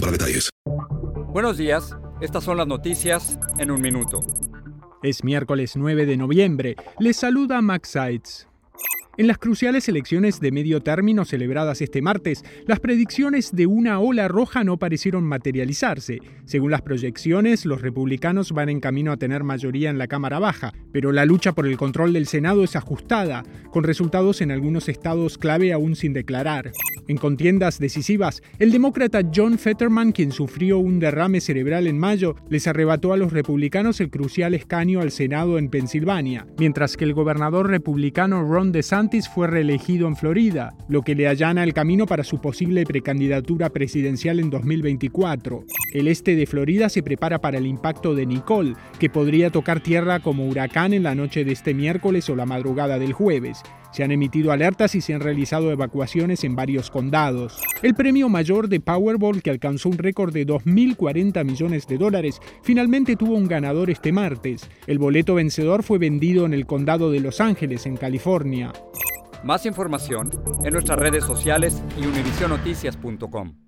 para detalles. Buenos días, estas son las noticias en un minuto. Es miércoles 9 de noviembre. Les saluda Max Seitz. En las cruciales elecciones de medio término celebradas este martes, las predicciones de una ola roja no parecieron materializarse. Según las proyecciones, los republicanos van en camino a tener mayoría en la Cámara Baja, pero la lucha por el control del Senado es ajustada, con resultados en algunos estados clave aún sin declarar. En contiendas decisivas, el demócrata John Fetterman, quien sufrió un derrame cerebral en mayo, les arrebató a los republicanos el crucial escaño al Senado en Pensilvania, mientras que el gobernador republicano Ron DeSantis fue reelegido en Florida, lo que le allana el camino para su posible precandidatura presidencial en 2024. El este de Florida se prepara para el impacto de Nicole, que podría tocar tierra como huracán en la noche de este miércoles o la madrugada del jueves. Se han emitido alertas y se han realizado evacuaciones en varios condados. El premio mayor de Powerball, que alcanzó un récord de 2.040 millones de dólares, finalmente tuvo un ganador este martes. El boleto vencedor fue vendido en el condado de Los Ángeles, en California. Más información en nuestras redes sociales y univisionoticias.com.